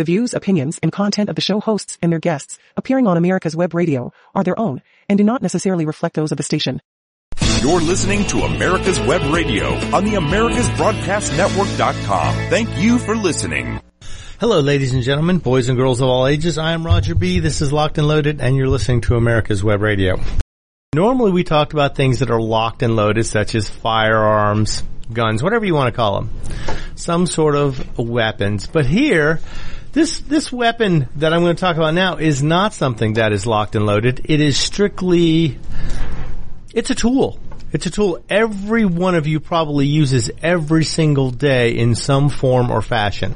The views, opinions, and content of the show hosts and their guests appearing on America's Web Radio are their own and do not necessarily reflect those of the station. You're listening to America's Web Radio on the AmericasBroadcastNetwork.com. Thank you for listening. Hello, ladies and gentlemen, boys and girls of all ages. I am Roger B. This is Locked and Loaded, and you're listening to America's Web Radio. Normally, we talk about things that are locked and loaded, such as firearms, guns, whatever you want to call them, some sort of weapons. But here, this this weapon that I'm going to talk about now is not something that is locked and loaded. It is strictly it's a tool. It's a tool every one of you probably uses every single day in some form or fashion.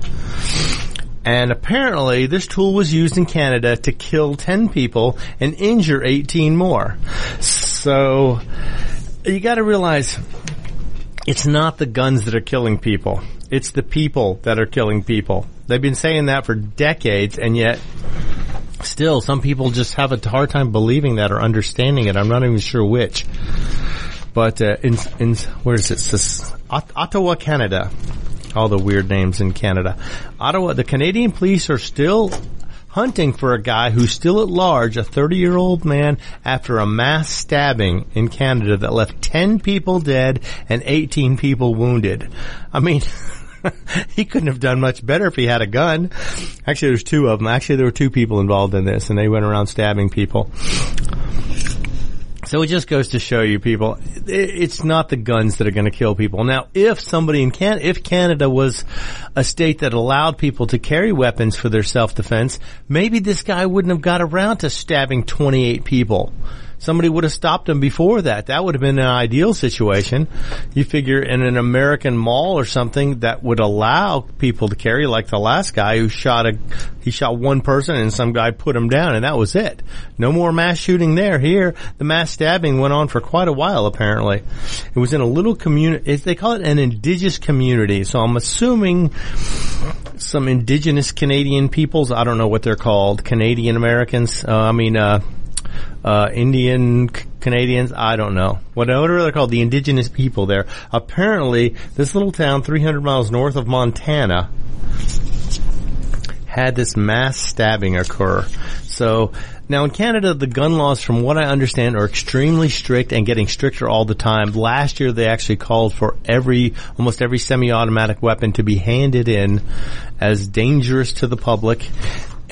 And apparently this tool was used in Canada to kill 10 people and injure 18 more. So you gotta realize it's not the guns that are killing people. It's the people that are killing people. They've been saying that for decades and yet still some people just have a hard time believing that or understanding it. I'm not even sure which. But uh, in in where is it? This, Ottawa, Canada. All the weird names in Canada. Ottawa. The Canadian police are still hunting for a guy who's still at large, a 30 year old man, after a mass stabbing in Canada that left 10 people dead and 18 people wounded. I mean, he couldn't have done much better if he had a gun. Actually, there's two of them. Actually, there were two people involved in this and they went around stabbing people. So it just goes to show you people, it's not the guns that are going to kill people. Now, if somebody in Can, if Canada was a state that allowed people to carry weapons for their self-defense, maybe this guy wouldn't have got around to stabbing 28 people somebody would have stopped him before that. That would have been an ideal situation. You figure in an American mall or something that would allow people to carry, like the last guy who shot a, he shot one person and some guy put him down and that was it. No more mass shooting there. Here, the mass stabbing went on for quite a while apparently. It was in a little community, they call it an indigenous community. So I'm assuming some indigenous Canadian peoples, I don't know what they're called, Canadian Americans, uh, I mean, uh, uh, Indian C- Canadians, I don't know. what Whatever they're called, the indigenous people there. Apparently, this little town 300 miles north of Montana had this mass stabbing occur. So, now in Canada, the gun laws, from what I understand, are extremely strict and getting stricter all the time. Last year, they actually called for every, almost every semi-automatic weapon to be handed in as dangerous to the public.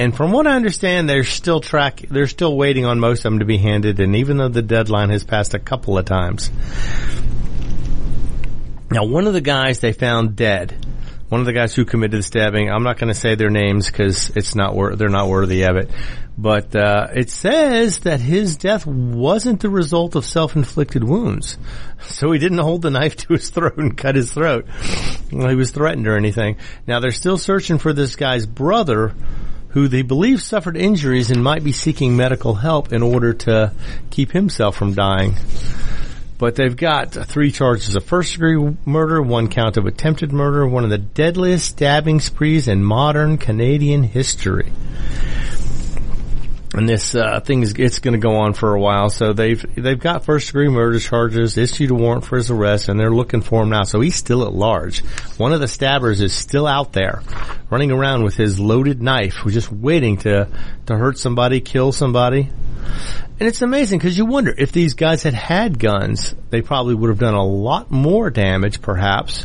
And from what I understand, they're still track, they're still waiting on most of them to be handed and even though the deadline has passed a couple of times. Now, one of the guys they found dead, one of the guys who committed the stabbing, I'm not going to say their names because it's not they're not worthy of it, but uh, it says that his death wasn't the result of self-inflicted wounds, so he didn't hold the knife to his throat and cut his throat. He was threatened or anything. Now they're still searching for this guy's brother who they believe suffered injuries and might be seeking medical help in order to keep himself from dying. But they've got three charges of first degree murder, one count of attempted murder, one of the deadliest stabbing sprees in modern Canadian history and this uh, thing is it's going to go on for a while. So they've they've got first degree murder charges, issued a warrant for his arrest, and they're looking for him now. So he's still at large. One of the stabbers is still out there, running around with his loaded knife, just waiting to to hurt somebody, kill somebody. And it's amazing because you wonder if these guys had had guns, they probably would have done a lot more damage, perhaps.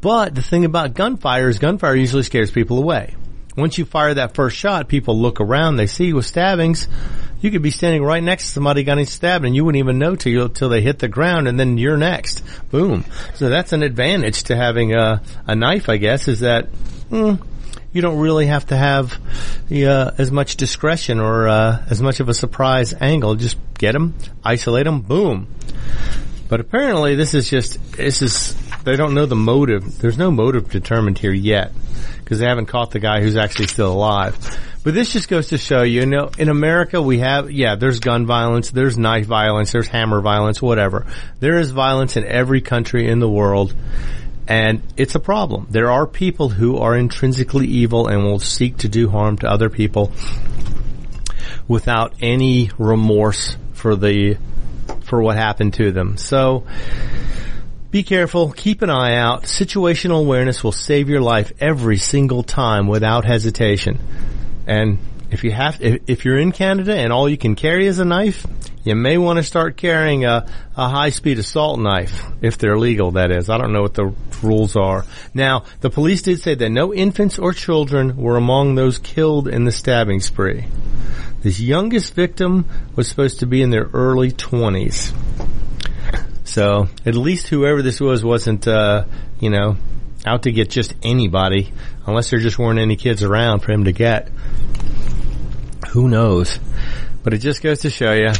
But the thing about gunfire is gunfire usually scares people away once you fire that first shot, people look around, they see you with stabbings, you could be standing right next to somebody getting stabbed and you wouldn't even know till, till they hit the ground and then you're next. Boom. So that's an advantage to having a, a knife, I guess, is that, mm, you don't really have to have the, uh, as much discretion or uh, as much of a surprise angle. Just get them, isolate them, boom. But apparently this is just, this is, they don't know the motive. There's no motive determined here yet because they haven't caught the guy who's actually still alive. But this just goes to show you, you know, in America we have, yeah, there's gun violence, there's knife violence, there's hammer violence, whatever. There is violence in every country in the world. And it's a problem. There are people who are intrinsically evil and will seek to do harm to other people without any remorse for the, for what happened to them. So, Be careful. Keep an eye out. Situational awareness will save your life every single time without hesitation. And if you have, if, you're in Canada and all you can carry is a knife, you may want to start carrying a, a high-speed assault knife, if they're legal, that is. I don't know what the rules are. Now, the police did say that no infants or children were among those killed in the stabbing spree. This youngest victim was supposed to be in their early 20s. So, at least whoever this was wasn't, uh, you know, out to get just anybody, unless there just weren't any kids around for him to get. Who knows? But it just goes to show you,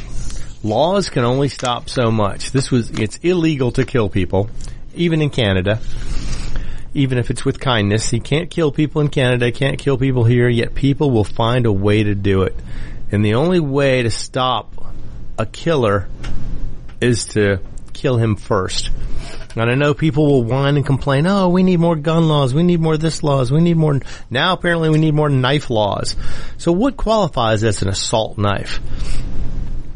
laws can only stop so much. This was, it's illegal to kill people, even in Canada. Even if it's with kindness, you can't kill people in Canada, can't kill people here, yet people will find a way to do it. And the only way to stop a killer is to kill him first. And I know people will whine and complain, oh, we need more gun laws, we need more this laws, we need more, now apparently we need more knife laws. So what qualifies as an assault knife?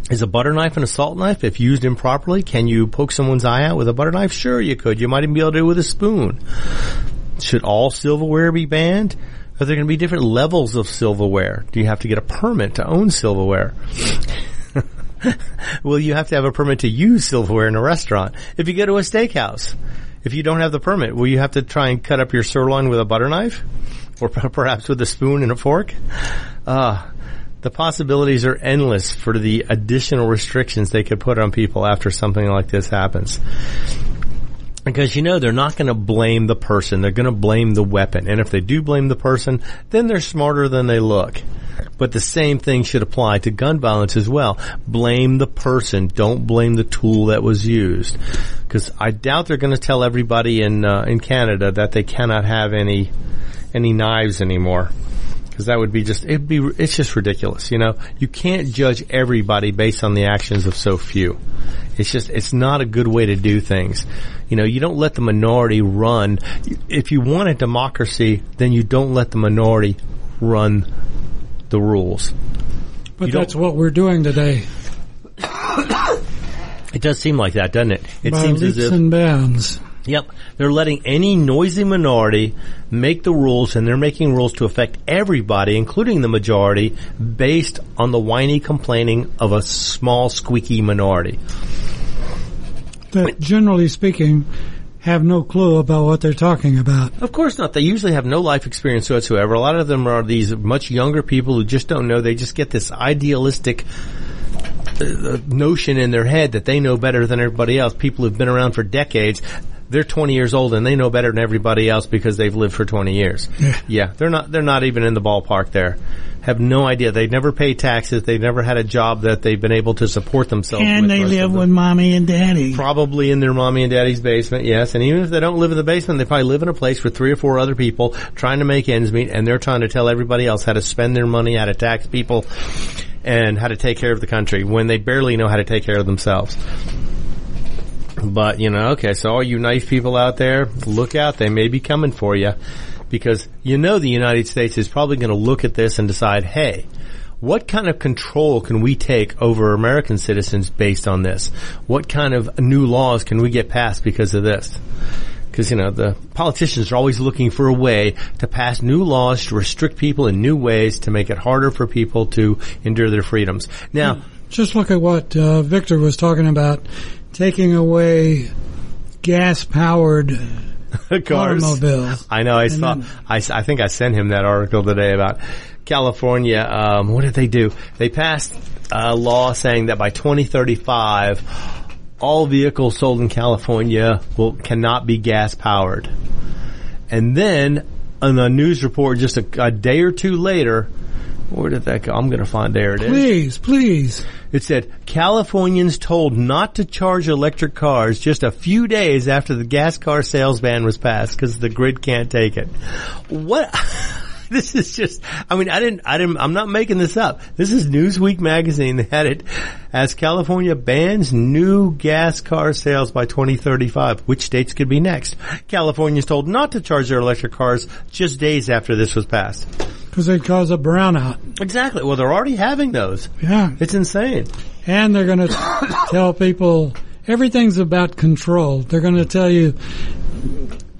Is a butter knife an assault knife if used improperly? Can you poke someone's eye out with a butter knife? Sure you could. You might even be able to do it with a spoon. Should all silverware be banned? Are there going to be different levels of silverware? Do you have to get a permit to own silverware? well, you have to have a permit to use silverware in a restaurant. If you go to a steakhouse, if you don't have the permit, will you have to try and cut up your sirloin with a butter knife? Or perhaps with a spoon and a fork? Uh, the possibilities are endless for the additional restrictions they could put on people after something like this happens. Because you know they're not going to blame the person, they're going to blame the weapon. And if they do blame the person, then they're smarter than they look. But the same thing should apply to gun violence as well. Blame the person, don't blame the tool that was used. Because I doubt they're going to tell everybody in uh, in Canada that they cannot have any any knives anymore because that would be just it'd be it's just ridiculous. You know, you can't judge everybody based on the actions of so few. It's just it's not a good way to do things. You know, you don't let the minority run. If you want a democracy, then you don't let the minority run the rules. But You that's what we're doing today. It does seem like that, doesn't it? It by seems as if and bounds. Yep. They're letting any noisy minority make the rules and they're making rules to affect everybody, including the majority, based on the whiny complaining of a small squeaky minority. That generally speaking, have no clue about what they're talking about. Of course not. They usually have no life experience whatsoever. A lot of them are these much younger people who just don't know. They just get this idealistic uh, notion in their head that they know better than everybody else. People who've been around for decades. They're 20 years old and they know better than everybody else because they've lived for 20 years. Yeah. they're not, they're not even in the ballpark there. Have no idea. They never pay taxes. They've never had a job that they've been able to support themselves And they live with mommy and daddy. probably in their mommy and daddy's basement, yes. And even if they don't live in the basement, they probably live in a place with three or four other people trying to make ends meet and they're trying to tell everybody else how to spend their money, how to tax people, and how to take care of the country when they barely know how to take care of themselves. But, you know, okay, so all you knife people out there, look out, they may be coming for you. Because you know the United States is probably going to look at this and decide, hey, what kind of control can we take over American citizens based on this? What kind of new laws can we get passed because of this? Because, you know, the politicians are always looking for a way to pass new laws to restrict people in new ways to make it harder for people to endure their freedoms. Now, Just look at what uh, Victor was talking about, taking away gas-powered cars. automobiles. I know. I saw. then- I, I think I sent him that article today about California. Um, what did they do? They passed a law saying that by 2035, all vehicles sold in California will cannot be gas powered. And then, on a news report just a, a day or two later, where did that go? I'm going to find. There it is. Please, please. It said Californians told not to charge electric cars just a few days after the gas car sales ban was passed because the grid can't take it. What? this is just, I mean, I didn't, I didn't, I'm not making this up. This is Newsweek magazine. They had it as California bans new gas car sales by 2035. Which states could be next? Californians told not to charge their electric cars just days after this was passed. Because they cause a brownout. Exactly. Well, they're already having those. Yeah. It's insane. And they're going to tell people everything's about control. They're going to tell you,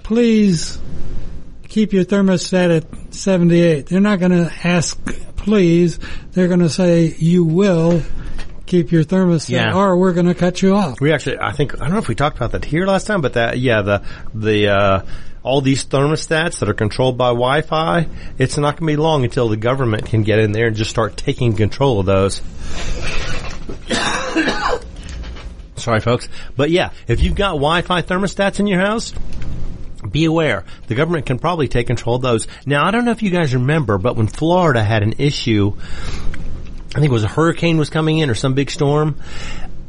please keep your thermostat at 78. They're not going to ask, please. They're going to say, you will keep your thermostat Yeah. or we're going to cut you off. We actually, I think, I don't know if we talked about that here last time, but that, yeah, the, the, uh, all these thermostats that are controlled by Wi-Fi, it's not going to be long until the government can get in there and just start taking control of those. Sorry, folks. But yeah, if you've got Wi-Fi thermostats in your house, be aware. The government can probably take control of those. Now, I don't know if you guys remember, but when Florida had an issue, I think it was a hurricane was coming in or some big storm,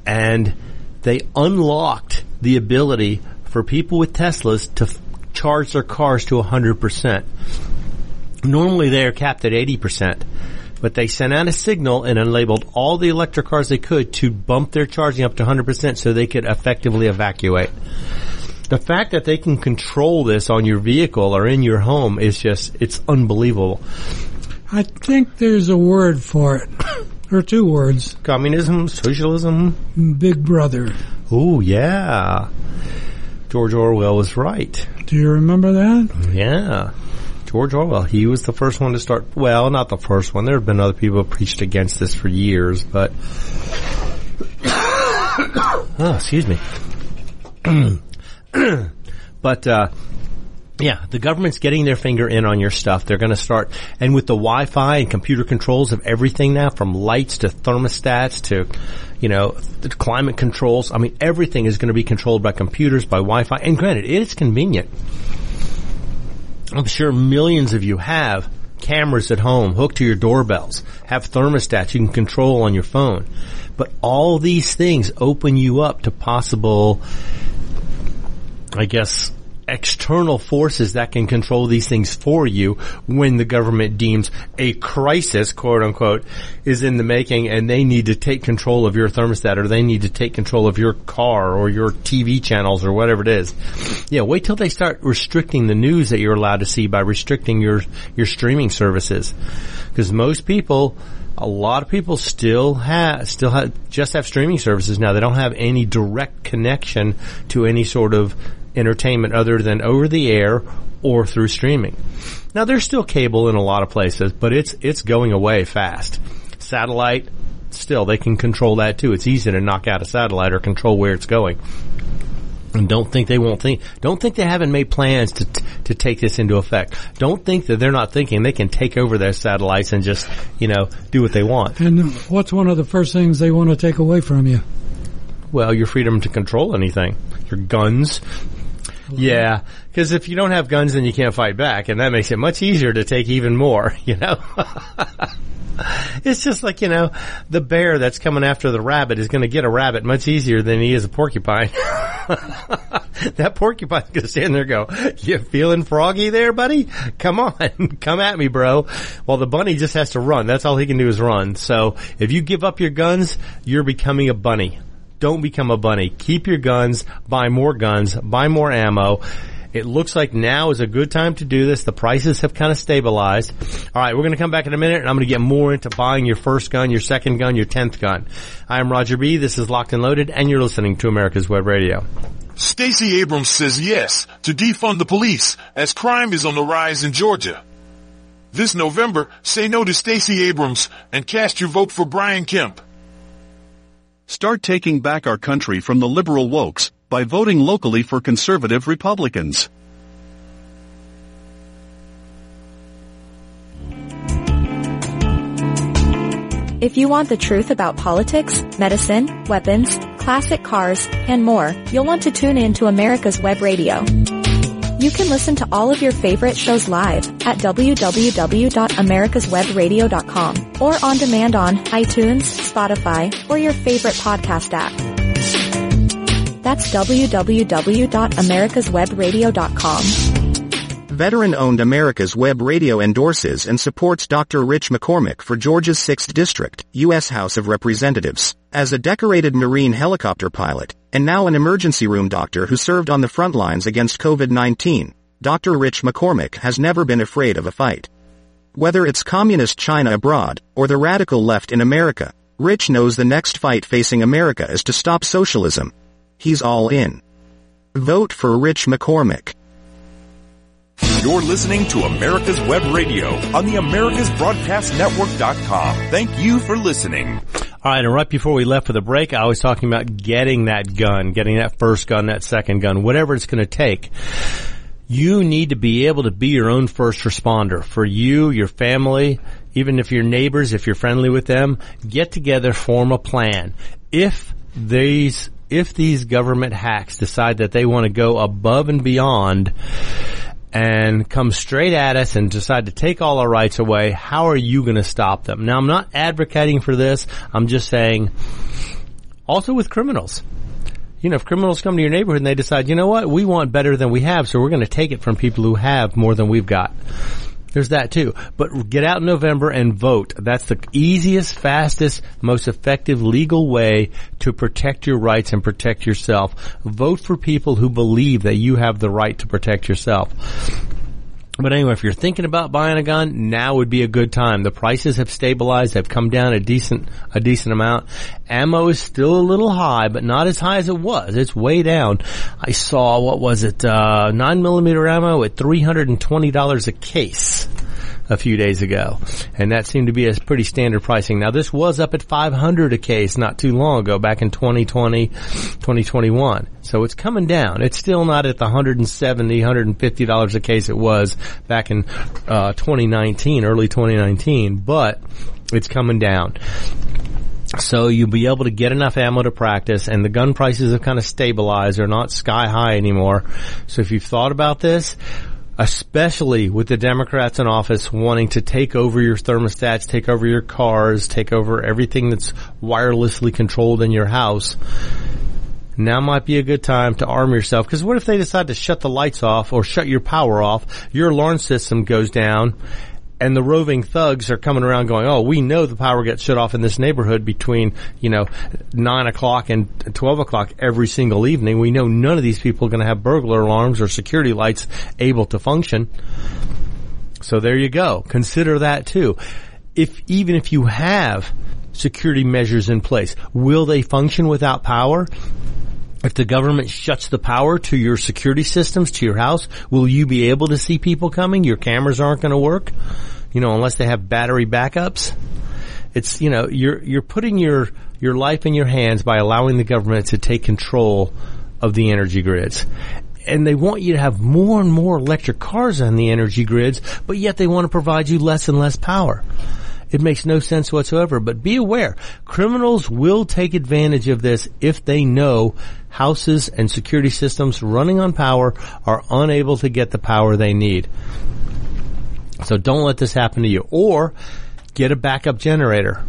and they unlocked the ability for people with Teslas to f- charge their cars to 100%. Normally they are capped at 80%, but they sent out a signal and unlabeled all the electric cars they could to bump their charging up to 100% so they could effectively evacuate. The fact that they can control this on your vehicle or in your home is just, it's unbelievable. I think there's a word for it, or two words. Communism, socialism, Big Brother. Oh yeah. George Orwell was right. Do you remember that? Yeah. George Orwell, he was the first one to start, well, not the first one. There have been other people who preached against this for years, but, oh, excuse me. but, uh, yeah, the government's getting their finger in on your stuff. They're going to start, and with the Wi-Fi and computer controls of everything now, from lights to thermostats to, you know, climate controls. I mean, everything is going to be controlled by computers, by Wi-Fi. And granted, it is convenient. I'm sure millions of you have cameras at home hooked to your doorbells, have thermostats you can control on your phone. But all these things open you up to possible, I guess, external forces that can control these things for you when the government deems a crisis, quote unquote, is in the making and they need to take control of your thermostat or they need to take control of your car or your TV channels or whatever it is. Yeah, wait till they start restricting the news that you're allowed to see by restricting your, your streaming services. Because most people, a lot of people still have, still have, just have streaming services now. They don't have any direct connection to any sort of entertainment other than over the air or through streaming. Now there's still cable in a lot of places, but it's, it's going away fast. Satellite, still they can control that too. It's easy to knock out a satellite or control where it's going. And don't think they won't think, don't think they haven't made plans to, to take this into effect. Don't think that they're not thinking they can take over their satellites and just, you know, do what they want. And what's one of the first things they want to take away from you? Well, your freedom to control anything. Your guns. Yeah, because if you don't have guns, then you can't fight back, and that makes it much easier to take even more. You know, it's just like you know, the bear that's coming after the rabbit is going to get a rabbit much easier than he is a porcupine. that porcupine's going to stand there and go, "You feeling froggy there, buddy? Come on, come at me, bro." Well, the bunny just has to run. That's all he can do is run. So if you give up your guns, you're becoming a bunny. Don't become a bunny. Keep your guns, buy more guns, buy more ammo. It looks like now is a good time to do this. The prices have kind of stabilized. All right, we're going to come back in a minute and I'm going to get more into buying your first gun, your second gun, your tenth gun. I am Roger B. This is Locked and Loaded and you're listening to America's Web Radio. Stacey Abrams says yes to defund the police as crime is on the rise in Georgia. This November, say no to Stacey Abrams and cast your vote for Brian Kemp. Start taking back our country from the liberal wokes by voting locally for conservative Republicans. If you want the truth about politics, medicine, weapons, classic cars, and more, you'll want to tune in to America's Web Radio. You can listen to all of your favorite shows live at www.americaswebradio.com or on demand on iTunes, Spotify, or your favorite podcast app. That's www.americaswebradio.com. Veteran-owned America's Web Radio endorses and supports Dr. Rich McCormick for Georgia's 6th District, U.S. House of Representatives. As a decorated Marine helicopter pilot, and now an emergency room doctor who served on the front lines against COVID-19, Dr. Rich McCormick has never been afraid of a fight. Whether it's communist China abroad, or the radical left in America, Rich knows the next fight facing America is to stop socialism. He's all in. Vote for Rich McCormick. You're listening to America's Web Radio on the AmericasBroadcastNetwork.com. Thank you for listening. All right, and right before we left for the break, I was talking about getting that gun, getting that first gun, that second gun, whatever it's going to take. You need to be able to be your own first responder for you, your family, even if your neighbors, if you're friendly with them, get together, form a plan. If these, if these government hacks decide that they want to go above and beyond and come straight at us and decide to take all our rights away, how are you going to stop them? Now, I'm not advocating for this. I'm just saying, also with criminals. You know, if criminals come to your neighborhood and they decide, you know what, we want better than we have, so we're going to take it from people who have more than we've got. There's that too. But get out in November and vote. That's the easiest, fastest, most effective legal way to protect your rights and protect yourself. Vote for people who believe that you have the right to protect yourself. But anyway, if you're thinking about buying a gun, now would be a good time. The prices have stabilized, they've come down a decent, a decent amount. Ammo is still a little high, but not as high as it was. It's way down. I saw, what was it, uh, 9 millimeter ammo at $320 a case a few days ago. And that seemed to be a pretty standard pricing. Now this was up at 500 a case not too long ago, back in 2020, 2021. So it's coming down. It's still not at the 170, 150 dollars a case it was back in uh, 2019, early 2019, but it's coming down. So you'll be able to get enough ammo to practice and the gun prices have kind of stabilized. They're not sky high anymore. So if you've thought about this, especially with the Democrats in office wanting to take over your thermostats, take over your cars, take over everything that's wirelessly controlled in your house. Now might be a good time to arm yourself because what if they decide to shut the lights off or shut your power off? Your alarm system goes down and the roving thugs are coming around going, oh, we know the power gets shut off in this neighborhood between, you know, 9 o'clock and 12 o'clock every single evening. We know none of these people are going to have burglar alarms or security lights able to function. So there you go. Consider that too. If, even if you have security measures in place, will they function without power? If the government shuts the power to your security systems, to your house, will you be able to see people coming? Your cameras aren't going to work, you know, unless they have battery backups. It's, you know, you're, you're putting your, your life in your hands by allowing the government to take control of the energy grids. And they want you to have more and more electric cars on the energy grids, but yet they want to provide you less and less power. It makes no sense whatsoever, but be aware, criminals will take advantage of this if they know houses and security systems running on power are unable to get the power they need. So don't let this happen to you. Or get a backup generator.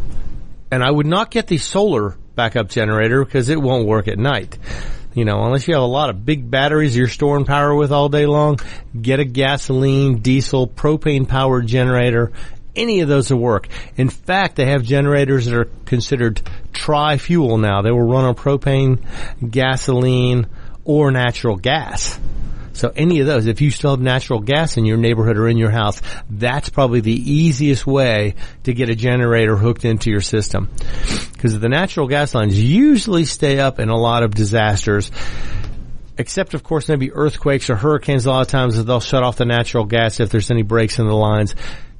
And I would not get the solar backup generator because it won't work at night. You know, unless you have a lot of big batteries you're storing power with all day long, get a gasoline, diesel, propane powered generator any of those will work. In fact, they have generators that are considered tri-fuel now. They will run on propane, gasoline, or natural gas. So any of those, if you still have natural gas in your neighborhood or in your house, that's probably the easiest way to get a generator hooked into your system. Because the natural gas lines usually stay up in a lot of disasters except of course maybe earthquakes or hurricanes a lot of times they'll shut off the natural gas if there's any breaks in the lines.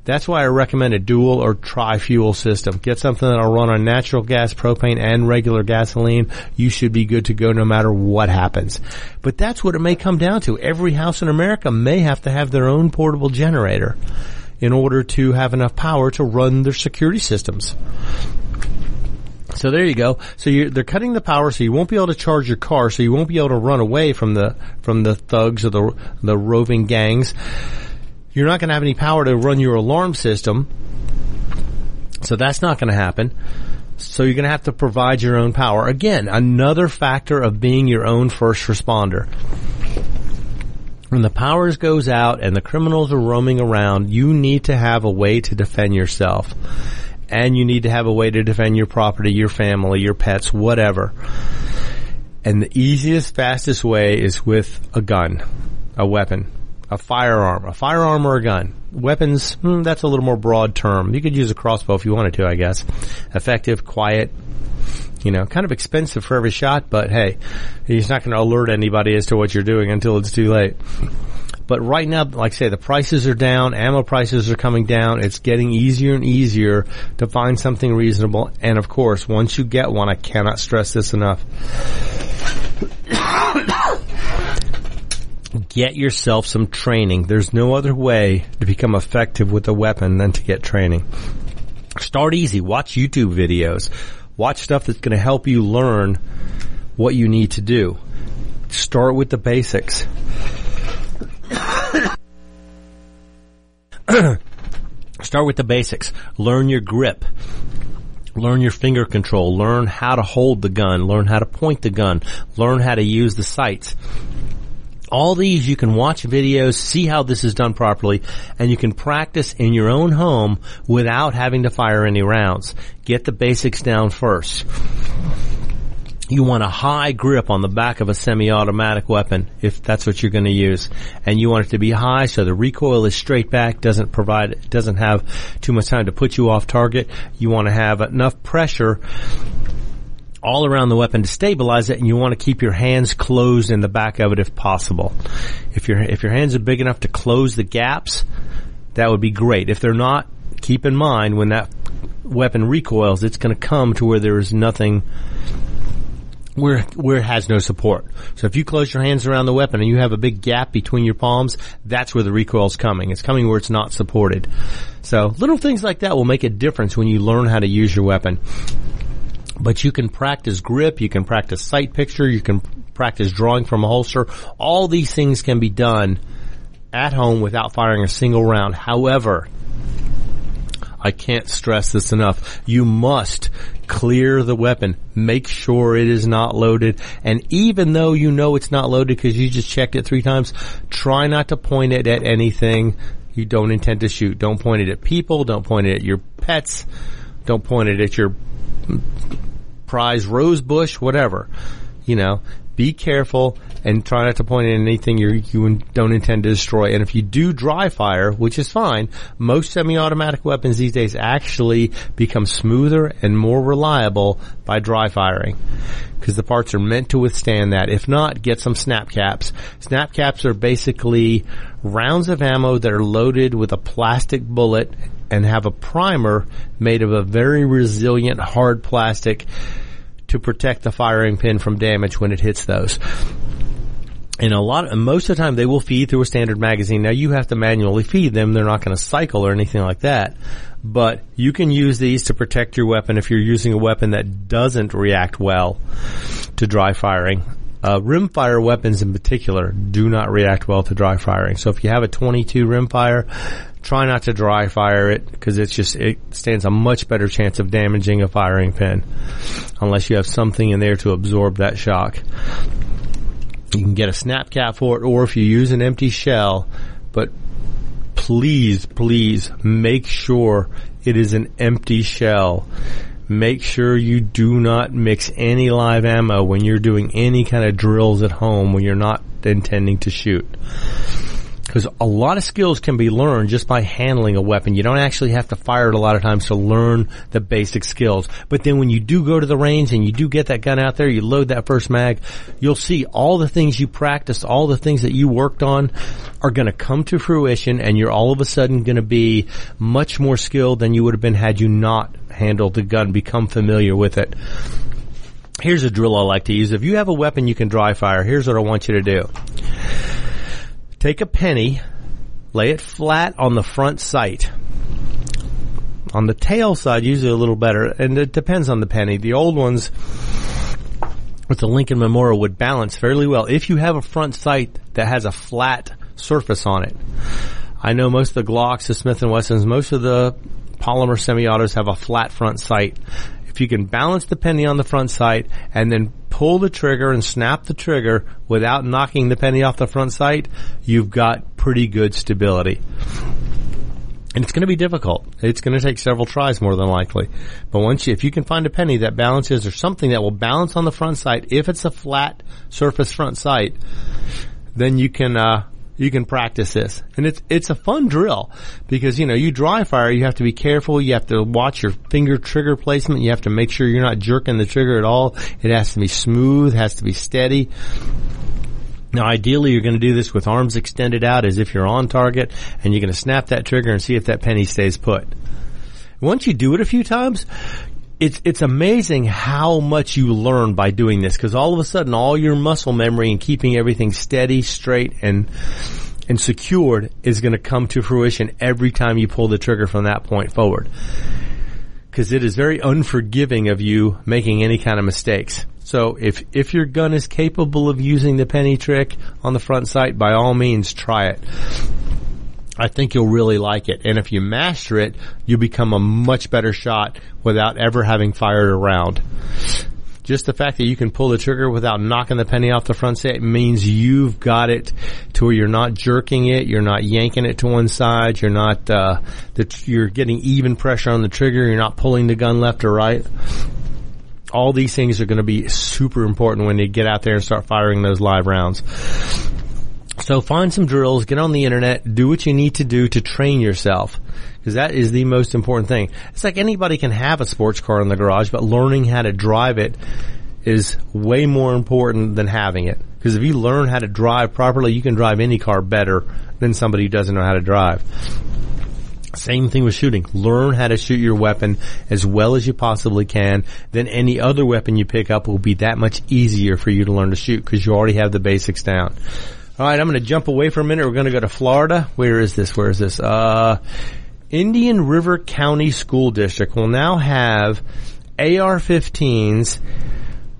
That's why I recommend a dual or tri-fuel system. Get something that'll run on natural gas, propane, and regular gasoline. You should be good to go no matter what happens. But that's what it may come down to. Every house in America may have to have their own portable generator in order to have enough power to run their security systems. So there you go. So they're cutting the power, so you won't be able to charge your car, so you won't be able to run away from the from the thugs or the the roving gangs you're not going to have any power to run your alarm system. So that's not going to happen. So you're going to have to provide your own power. Again, another factor of being your own first responder. When the powers goes out and the criminals are roaming around, you need to have a way to defend yourself. And you need to have a way to defend your property, your family, your pets, whatever. And the easiest, fastest way is with a gun, a weapon a firearm, a firearm or a gun. Weapons, hmm, that's a little more broad term. You could use a crossbow if you wanted to, I guess. Effective, quiet, You know, kind of expensive for every shot, but hey, he's not going to alert anybody as to what you're doing until it's too late. But right now, like I say, the prices are down, ammo prices are coming down. It's getting easier and easier to find something reasonable. And of course, once you get one, I cannot stress this enough. Get yourself some training. There's no other way to become effective with a weapon than to get training. Start easy. Watch YouTube videos. Watch stuff that's going to help you learn what you need to do. Start with the basics. Start with the basics. Learn your grip. Learn your finger control. Learn how to hold the gun. Learn how to point the gun. Learn how to use the sights. All these you can watch videos, see how this is done properly, and you can practice in your own home without having to fire any rounds. Get the basics down first. You want a high grip on the back of a semi-automatic weapon, if that's what you're going to use. And you want it to be high so the recoil is straight back, doesn't provide, doesn't have too much time to put you off target. You want to have enough pressure all around the weapon to stabilize it and you want to keep your hands closed in the back of it if possible. If your, if your hands are big enough to close the gaps, that would be great. If they're not, keep in mind when that weapon recoils, it's going to come to where there is nothing where where it has no support. So if you close your hands around the weapon and you have a big gap between your palms, that's where the recoil is coming. It's coming where it's not supported. So little things like that will make a difference when you learn how to use your weapon. But you can practice grip, you can practice sight picture, you can practice drawing from a holster. All these things can be done at home without firing a single round. However, I can't stress this enough. You must clear the weapon. Make sure it is not loaded. And even though you know it's not loaded because you just checked it three times, try not to point it at anything you don't intend to shoot. Don't point it at people. Don't point it at your pets. Don't point it at your prize rose bush, whatever. You know, be careful and try not to point at anything you you don't intend to destroy. And if you do dry fire, which is fine, most semi-automatic weapons these days actually become smoother and more reliable by dry firing. Because the parts are meant to withstand that. If not, get some snap caps. Snap caps are basically rounds of ammo that are loaded with a plastic bullet and have a primer made of a very resilient hard plastic to protect the firing pin from damage when it hits those. And a lot, of, most of the time they will feed through a standard magazine. Now you have to manually feed them. They're not going to cycle or anything like that. But you can use these to protect your weapon if you're using a weapon that doesn't react well to dry firing. Uh, rimfire weapons in particular do not react well to dry firing. So if you have a 22 rimfire, try not to dry fire it because it's just it stands a much better chance of damaging a firing pin unless you have something in there to absorb that shock. You can get a snap cap for it or if you use an empty shell, but please, please make sure it is an empty shell. Make sure you do not mix any live ammo when you're doing any kind of drills at home when you're not intending to shoot. Because a lot of skills can be learned just by handling a weapon. You don't actually have to fire it a lot of times to learn the basic skills. But then when you do go to the range and you do get that gun out there, you load that first mag, you'll see all the things you practiced, all the things that you worked on are going to come to fruition and you're all of a sudden going to be much more skilled than you would have been had you not handled the gun, become familiar with it. Here's a drill I like to use. If you have a weapon you can dry fire, here's what I want you to do take a penny, lay it flat on the front sight. On the tail side, usually a little better, and it depends on the penny. The old ones with the Lincoln Memorial would balance fairly well if you have a front sight that has a flat surface on it. I know most of the Glocks, the Smith & Wessons, most of the polymer semi-autos have a flat front sight. If you can balance the penny on the front sight and then pull the trigger and snap the trigger without knocking the penny off the front sight, you've got pretty good stability. And it's going to be difficult. It's going to take several tries more than likely. But once you, if you can find a penny that balances or something that will balance on the front sight, if it's a flat surface front sight, then you can, uh, you can practice this. And it's, it's a fun drill because, you know, you dry fire, you have to be careful. You have to watch your finger trigger placement. You have to make sure you're not jerking the trigger at all. It has to be smooth, has to be steady. Now, ideally, you're going to do this with arms extended out as if you're on target, and you're going to snap that trigger and see if that penny stays put. Once you do it a few times, it's it's amazing how much you learn by doing this because all of a sudden, all your muscle memory and keeping everything steady, straight, and and secured is going to come to fruition every time you pull the trigger from that point forward. Because it is very unforgiving of you making any kind of mistakes. So if, if your gun is capable of using the penny trick on the front sight, by all means try it. I think you'll really like it. And if you master it, you become a much better shot without ever having fired a round. Just the fact that you can pull the trigger without knocking the penny off the front sight means you've got it to where you're not jerking it, you're not yanking it to one side, you're not, uh, that you're getting even pressure on the trigger, you're not pulling the gun left or right all these things are going to be super important when you get out there and start firing those live rounds. So find some drills, get on the internet, do what you need to do to train yourself. Because that is the most important thing. It's like anybody can have a sports car in the garage, but learning how to drive it is way more important than having it. Because if you learn how to drive properly, you can drive any car better than somebody who doesn't know how to drive. Same thing with shooting. Learn how to shoot your weapon as well as you possibly can. Then any other weapon you pick up will be that much easier for you to learn to shoot because you already have the basics down. All right, I'm going to jump away for a minute. We're going to go to Florida. Where is this? Where is this? Uh, Indian River County School District will now have AR-15s,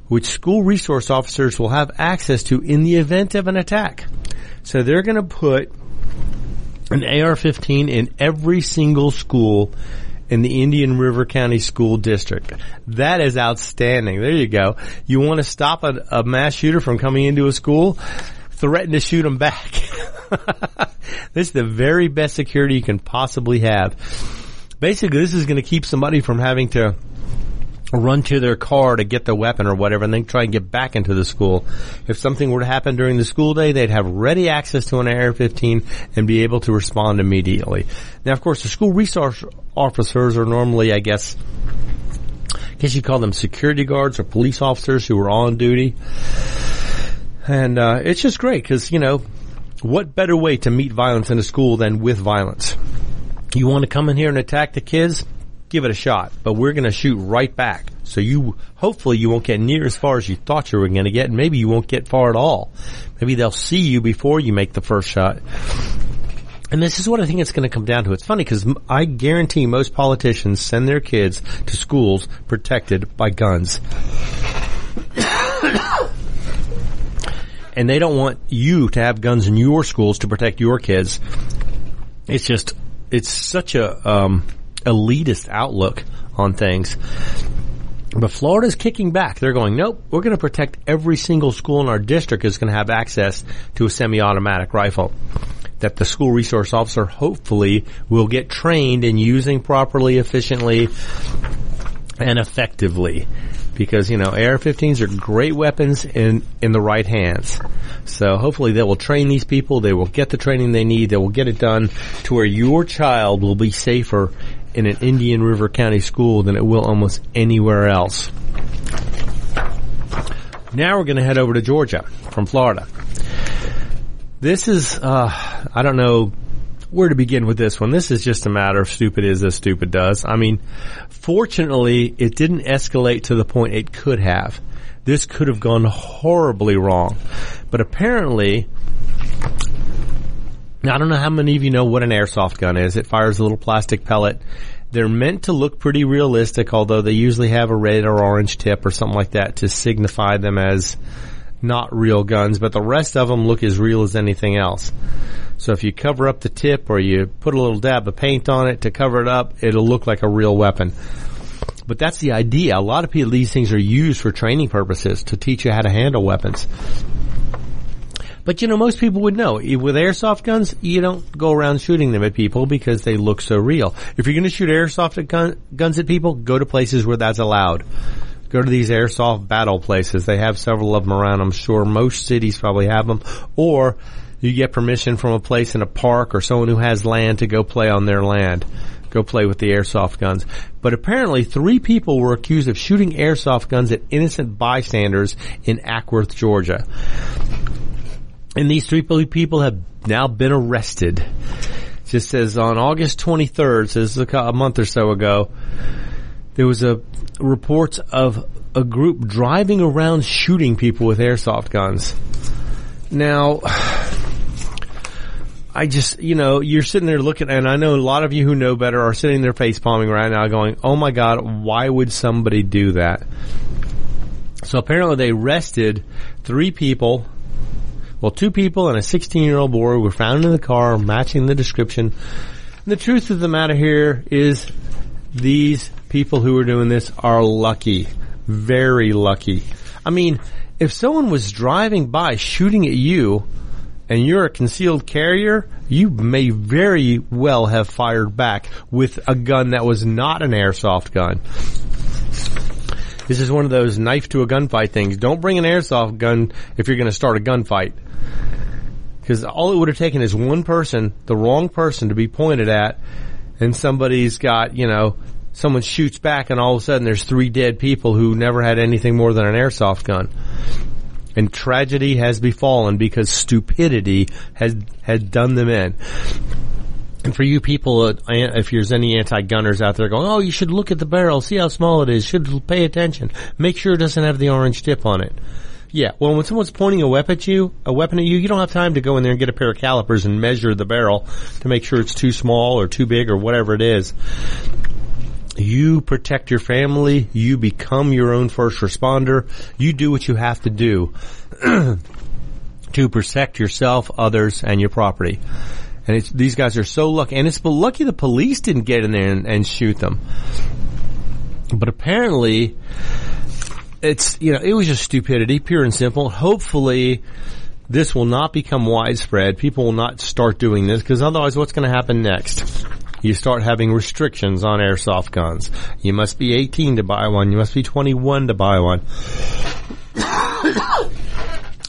which school resource officers will have access to in the event of an attack. So they're going to put an AR-15 in every single school in the Indian River County School District. That is outstanding. There you go. You want to stop a, a mass shooter from coming into a school? Threaten to shoot them back. this is the very best security you can possibly have. Basically, this is going to keep somebody from having to run to their car to get the weapon or whatever and then try and get back into the school. If something were to happen during the school day, they'd have ready access to an AR-15 and be able to respond immediately. Now, of course, the school resource officers are normally, I guess, I guess you call them security guards or police officers who are on duty. And, uh, it's just great because, you know, what better way to meet violence in a school than with violence? You want to come in here and attack the kids? give it a shot, but we're going to shoot right back. So you, hopefully you won't get near as far as you thought you were going to get, and maybe you won't get far at all. Maybe they'll see you before you make the first shot. And this is what I think it's going to come down to. It's funny because I guarantee most politicians send their kids to schools protected by guns. And they don't want you to have guns in your schools to protect your kids. It's just, it's such a, um, elitist outlook on things. But Florida's kicking back. They're going, nope, we're going to protect every single school in our district is going to have access to a semi-automatic rifle. That the school resource officer hopefully will get trained in using properly, efficiently, and effectively. Because, you know, AR-15s are great weapons in, in the right hands. So hopefully they will train these people, they will get the training they need, they will get it done to where your child will be safer in an Indian River County school than it will almost anywhere else. Now we're going to head over to Georgia from Florida. This is, uh, I don't know where to begin with this one. This is just a matter of stupid is as stupid does. I mean, fortunately, it didn't escalate to the point it could have. This could have gone horribly wrong. But apparently, now, I don't know how many of you know what an airsoft gun is. It fires a little plastic pellet. They're meant to look pretty realistic, although they usually have a red or orange tip or something like that to signify them as not real guns, but the rest of them look as real as anything else. So if you cover up the tip or you put a little dab of paint on it to cover it up, it'll look like a real weapon. But that's the idea. A lot of people, these things are used for training purposes to teach you how to handle weapons. But you know, most people would know with airsoft guns, you don't go around shooting them at people because they look so real. If you're going to shoot airsoft gun, guns at people, go to places where that's allowed. Go to these airsoft battle places. They have several of them around. I'm sure most cities probably have them. Or you get permission from a place in a park or someone who has land to go play on their land. Go play with the airsoft guns. But apparently three people were accused of shooting airsoft guns at innocent bystanders in Acworth, Georgia. And these three people have now been arrested. It just says on August 23rd, says a month or so ago, there was a reports of a group driving around shooting people with airsoft guns. Now, I just, you know, you're sitting there looking, and I know a lot of you who know better are sitting there face palming right now going, oh my god, why would somebody do that? So apparently they arrested three people, well, two people and a 16 year old boy were found in the car matching the description. And the truth of the matter here is these people who are doing this are lucky. Very lucky. I mean, if someone was driving by shooting at you and you're a concealed carrier, you may very well have fired back with a gun that was not an airsoft gun. This is one of those knife to a gunfight things. Don't bring an airsoft gun if you're going to start a gunfight. Because all it would have taken is one person, the wrong person to be pointed at, and somebody's got, you know, someone shoots back and all of a sudden there's three dead people who never had anything more than an airsoft gun. And tragedy has befallen because stupidity has, has done them in. And for you people, uh, if there's any anti-gunners out there going, oh, you should look at the barrel, see how small it is, should pay attention, make sure it doesn't have the orange tip on it. Yeah, well, when someone's pointing a weapon at you, a weapon at you, you don't have time to go in there and get a pair of calipers and measure the barrel to make sure it's too small or too big or whatever it is. You protect your family. You become your own first responder. You do what you have to do to protect yourself, others, and your property. And these guys are so lucky. And it's lucky the police didn't get in there and, and shoot them. But apparently, it's, you know, it was just stupidity, pure and simple. Hopefully, this will not become widespread. People will not start doing this because otherwise what's going to happen next? You start having restrictions on airsoft guns. You must be 18 to buy one. You must be 21 to buy one.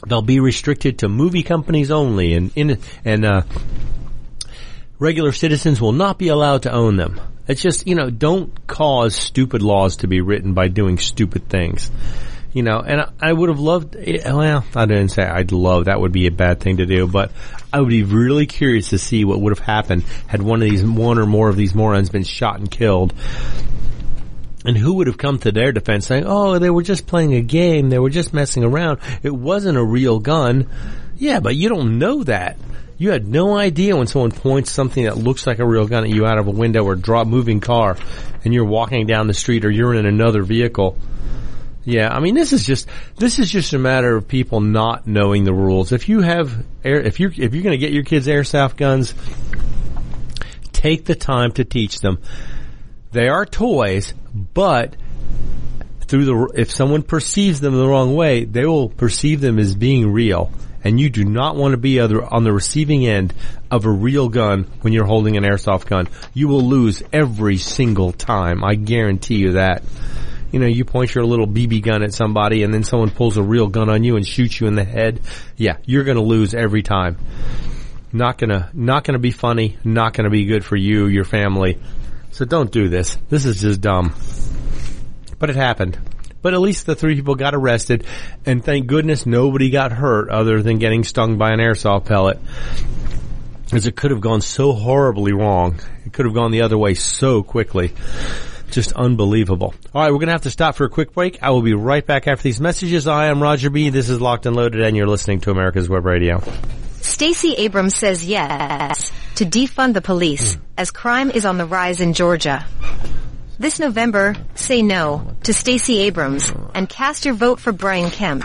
They'll be restricted to movie companies only and, in, and, uh, regular citizens will not be allowed to own them. It's just, you know, don't cause stupid laws to be written by doing stupid things. You know, and I, would have loved, well, I didn't say I'd love, that would be a bad thing to do, but I would be really curious to see what would have happened had one of these, one or more of these morons been shot and killed. And who would have come to their defense saying, oh, they were just playing a game, they were just messing around, it wasn't a real gun. Yeah, but you don't know that. You had no idea when someone points something that looks like a real gun at you out of a window or drop moving car and you're walking down the street or you're in another vehicle. Yeah, I mean this is just this is just a matter of people not knowing the rules. If you have air, if you if you're going to get your kids airsoft guns, take the time to teach them. They are toys, but through the if someone perceives them the wrong way, they will perceive them as being real and you do not want to be other, on the receiving end of a real gun when you're holding an airsoft gun. You will lose every single time. I guarantee you that. You know, you point your little BB gun at somebody and then someone pulls a real gun on you and shoots you in the head. Yeah, you're gonna lose every time. Not gonna, not gonna be funny, not gonna be good for you, your family. So don't do this. This is just dumb. But it happened. But at least the three people got arrested, and thank goodness nobody got hurt other than getting stung by an airsoft pellet. As it could have gone so horribly wrong. It could have gone the other way so quickly. Just unbelievable. All right, we're going to have to stop for a quick break. I will be right back after these messages. I am Roger B. This is Locked and Loaded, and you're listening to America's Web Radio. Stacey Abrams says yes to defund the police as crime is on the rise in Georgia. This November, say no to Stacey Abrams and cast your vote for Brian Kemp.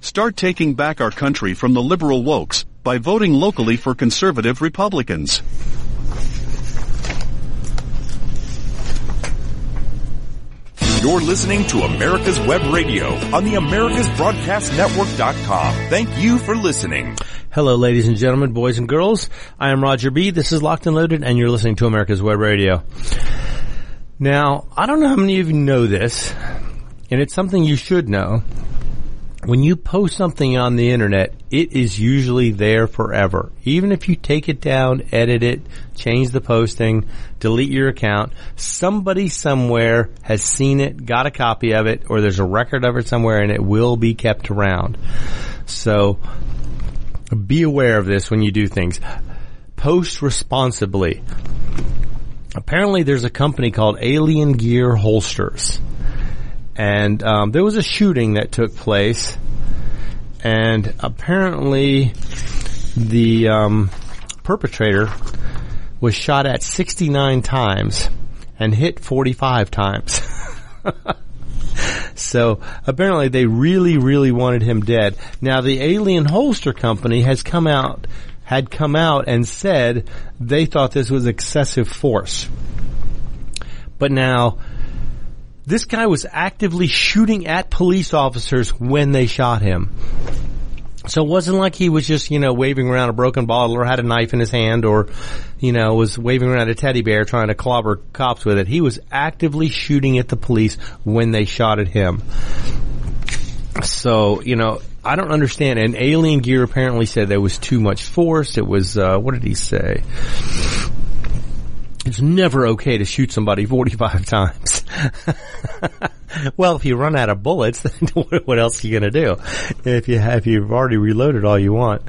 Start taking back our country from the liberal wokes by voting locally for conservative Republicans. You're listening to America's Web Radio on the AmericasBroadcastNetwork.com. Thank you for listening. Hello, ladies and gentlemen, boys and girls. I am Roger B. This is Locked and Loaded, and you're listening to America's Web Radio. Now, I don't know how many of you know this, and it's something you should know. When you post something on the internet, it is usually there forever. Even if you take it down, edit it, change the posting, delete your account, somebody somewhere has seen it, got a copy of it, or there's a record of it somewhere and it will be kept around. So, be aware of this when you do things. Post responsibly. Apparently there's a company called Alien Gear Holsters and um, there was a shooting that took place, and apparently the um, perpetrator was shot at 69 times and hit 45 times. so apparently they really, really wanted him dead. Now the Alien Holster Company has come out, had come out and said they thought this was excessive force. But now, this guy was actively shooting at police officers when they shot him. So it wasn't like he was just, you know, waving around a broken bottle or had a knife in his hand or, you know, was waving around a teddy bear trying to clobber cops with it. He was actively shooting at the police when they shot at him. So, you know, I don't understand. And Alien Gear apparently said there was too much force. It was, uh, what did he say? It's never okay to shoot somebody 45 times. well, if you run out of bullets, what else are you going to do? If you have, if you've already reloaded all you want.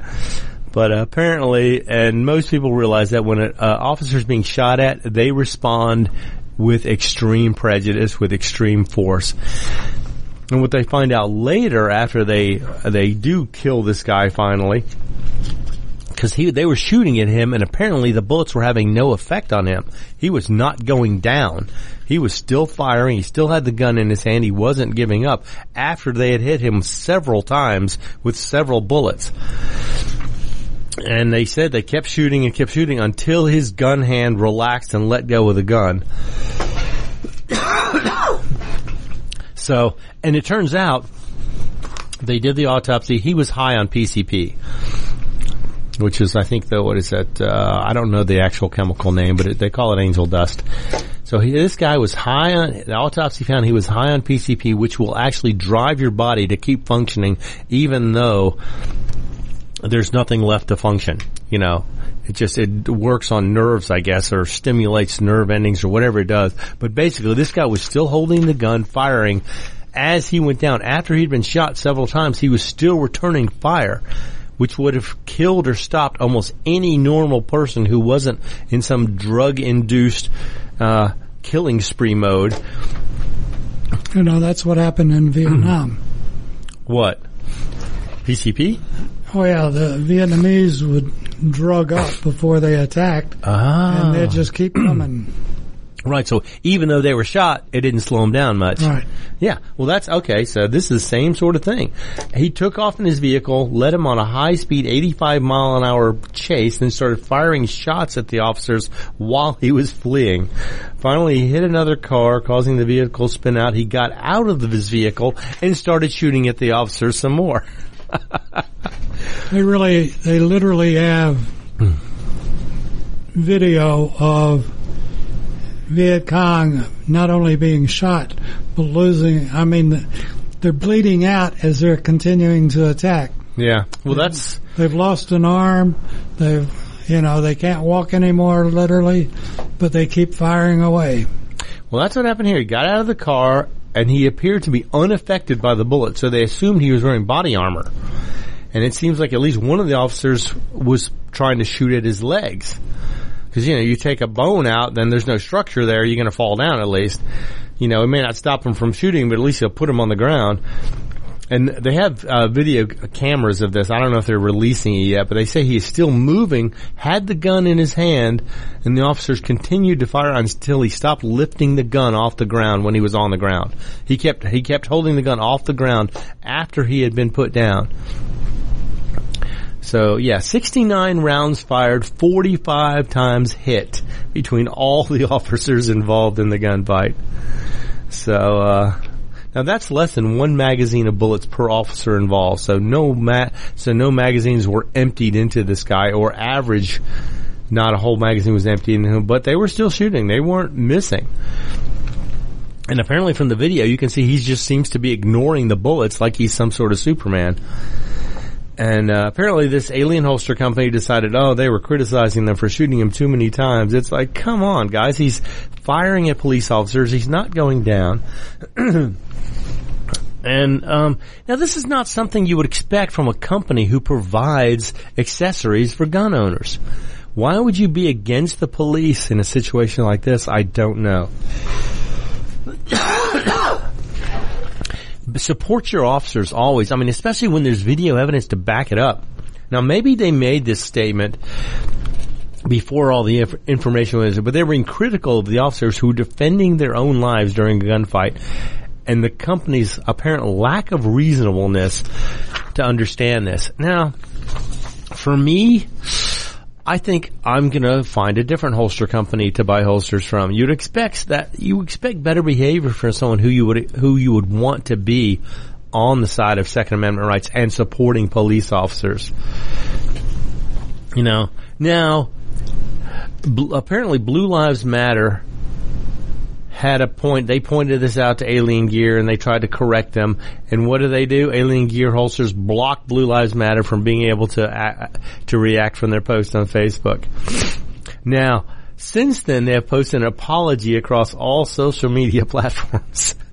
But apparently, and most people realize that when an uh, officer is being shot at, they respond with extreme prejudice, with extreme force. And what they find out later, after they they do kill this guy finally, because he they were shooting at him, and apparently the bullets were having no effect on him. He was not going down. He was still firing. He still had the gun in his hand. He wasn't giving up after they had hit him several times with several bullets. And they said they kept shooting and kept shooting until his gun hand relaxed and let go of the gun. so, and it turns out they did the autopsy. He was high on PCP which is I think the what is that? Uh, I don't know the actual chemical name, but it, they call it angel dust. So he, this guy was high on the autopsy found he was high on PCP, which will actually drive your body to keep functioning, even though there's nothing left to function. You know, it just it works on nerves, I guess, or stimulates nerve endings or whatever it does. But basically, this guy was still holding the gun, firing. As he went down, after he'd been shot several times, he was still returning fire which would have killed or stopped almost any normal person who wasn't in some drug-induced uh, killing spree mode. You know, that's what happened in Vietnam. what? PCP? Oh yeah, the Vietnamese would drug up before they attacked, ah. and they'd just keep coming. Right. So even though they were shot, it didn't slow him down much. Right. Yeah. Well, that's okay. So this is the same sort of thing. He took off in his vehicle, led him on a high speed 85 mile an hour chase, then started firing shots at the officers while he was fleeing. Finally, he hit another car, causing the vehicle to spin out. He got out of his vehicle and started shooting at the officers some more. they really, they literally have hmm. video of Viet Cong not only being shot, but losing, I mean, they're bleeding out as they're continuing to attack. Yeah. Well, that's. They've lost an arm. They've, you know, they can't walk anymore, literally, but they keep firing away. Well, that's what happened here. He got out of the car and he appeared to be unaffected by the bullet, so they assumed he was wearing body armor. And it seems like at least one of the officers was trying to shoot at his legs. Because, you know, you take a bone out, then there's no structure there, you're going to fall down at least. You know, it may not stop him from shooting, but at least he'll put him on the ground. And they have uh, video cameras of this. I don't know if they're releasing it yet, but they say he's still moving, had the gun in his hand, and the officers continued to fire until he stopped lifting the gun off the ground when he was on the ground. He kept he kept holding the gun off the ground after he had been put down. So yeah, 69 rounds fired, 45 times hit between all the officers involved in the gunfight. So, uh, now that's less than one magazine of bullets per officer involved. So no ma- so no magazines were emptied into this guy or average not a whole magazine was emptied into him, but they were still shooting. They weren't missing. And apparently from the video you can see he just seems to be ignoring the bullets like he's some sort of Superman. And uh, apparently, this alien holster company decided, oh, they were criticizing them for shooting him too many times. It's like, come on, guys. He's firing at police officers. He's not going down. and um, now, this is not something you would expect from a company who provides accessories for gun owners. Why would you be against the police in a situation like this? I don't know. Support your officers always. I mean, especially when there's video evidence to back it up. Now, maybe they made this statement before all the inf- information was, but they were being critical of the officers who were defending their own lives during a gunfight and the company's apparent lack of reasonableness to understand this. Now, for me, I think I'm gonna find a different holster company to buy holsters from. You'd expect that you expect better behavior from someone who you would who you would want to be on the side of Second Amendment rights and supporting police officers. You know, now bl- apparently Blue Lives Matter had a point. They pointed this out to Alien Gear and they tried to correct them. And what do they do? Alien Gear holsters block Blue Lives Matter from being able to uh, to react from their post on Facebook. Now, since then, they have posted an apology across all social media platforms.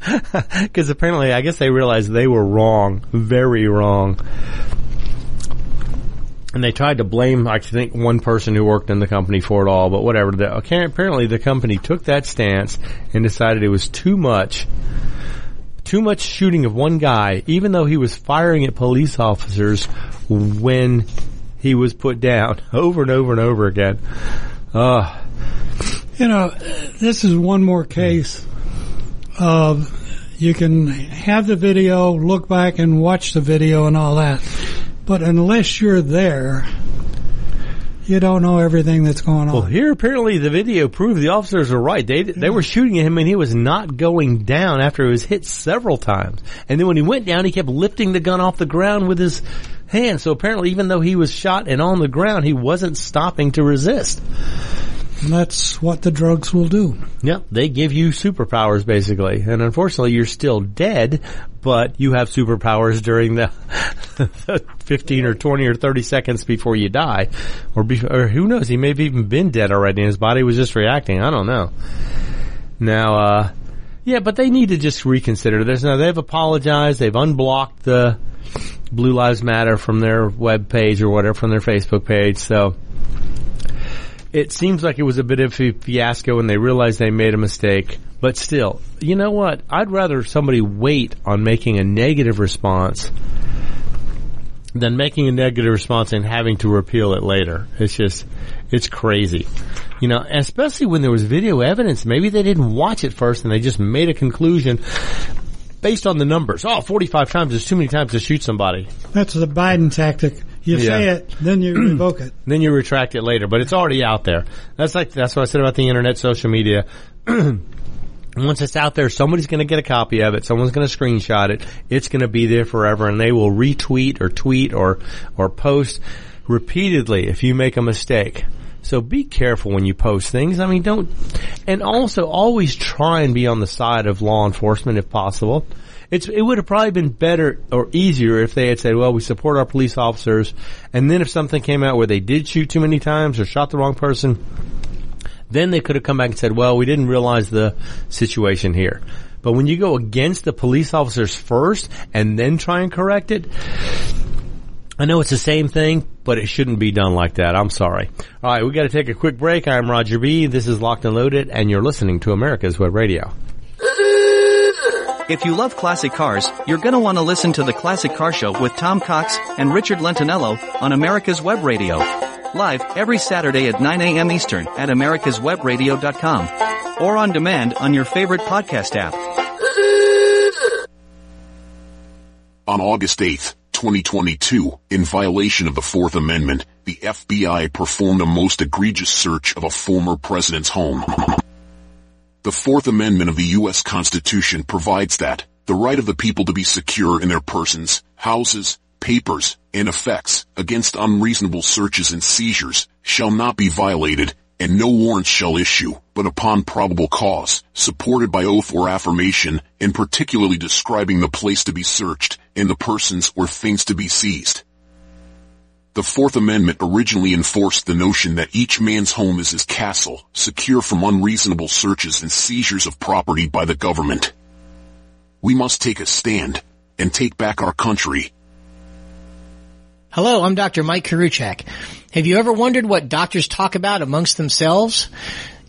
Because apparently, I guess they realized they were wrong, very wrong and they tried to blame, I think, one person who worked in the company for it all, but whatever. The, apparently, the company took that stance and decided it was too much, too much shooting of one guy, even though he was firing at police officers when he was put down over and over and over again. Uh, you know, this is one more case of you can have the video, look back and watch the video and all that but unless you're there, you don't know everything that's going on. Well, here apparently the video proved the officers were right. They they were shooting at him and he was not going down after he was hit several times. And then when he went down, he kept lifting the gun off the ground with his hand. So apparently, even though he was shot and on the ground, he wasn't stopping to resist. And that's what the drugs will do. Yep, they give you superpowers basically, and unfortunately, you're still dead, but you have superpowers during the 15 or 20 or 30 seconds before you die, or, be, or who knows? He may have even been dead already, and his body was just reacting. I don't know. Now, uh, yeah, but they need to just reconsider this. Now they've apologized. They've unblocked the Blue Lives Matter from their web page or whatever from their Facebook page. So it seems like it was a bit of a fiasco and they realized they made a mistake. But still, you know what? I'd rather somebody wait on making a negative response than making a negative response and having to repeal it later. It's just, it's crazy. You know, especially when there was video evidence. Maybe they didn't watch it first and they just made a conclusion based on the numbers. Oh, 45 times is too many times to shoot somebody. That's the Biden tactic. You yeah. say it, then you revoke it. then you retract it later, but it's already out there. That's like, that's what I said about the internet, social media. Once it's out there, somebody's going to get a copy of it. Someone's going to screenshot it. It's going to be there forever, and they will retweet or tweet or or post repeatedly if you make a mistake. So be careful when you post things. I mean, don't, and also always try and be on the side of law enforcement if possible. It's, it would have probably been better or easier if they had said, well, we support our police officers. And then if something came out where they did shoot too many times or shot the wrong person, then they could have come back and said, well, we didn't realize the situation here. But when you go against the police officers first and then try and correct it, I know it's the same thing, but it shouldn't be done like that. I'm sorry. All right, we got to take a quick break. I'm Roger B. This is Locked and Loaded, and you're listening to America's Web Radio. If you love classic cars, you're gonna want to listen to the Classic Car Show with Tom Cox and Richard Lentinello on America's Web Radio. Live every Saturday at 9 a.m. Eastern at americaswebradio.com or on demand on your favorite podcast app. On August 8th, 2022, in violation of the Fourth Amendment, the FBI performed a most egregious search of a former president's home. The Fourth Amendment of the U.S. Constitution provides that the right of the people to be secure in their persons, houses, papers, and effects against unreasonable searches and seizures shall not be violated and no warrants shall issue, but upon probable cause, supported by oath or affirmation, and particularly describing the place to be searched, and the persons or things to be seized. The Fourth Amendment originally enforced the notion that each man's home is his castle, secure from unreasonable searches and seizures of property by the government. We must take a stand, and take back our country. Hello, I'm Dr. Mike Koriwchak. Have you ever wondered what doctors talk about amongst themselves?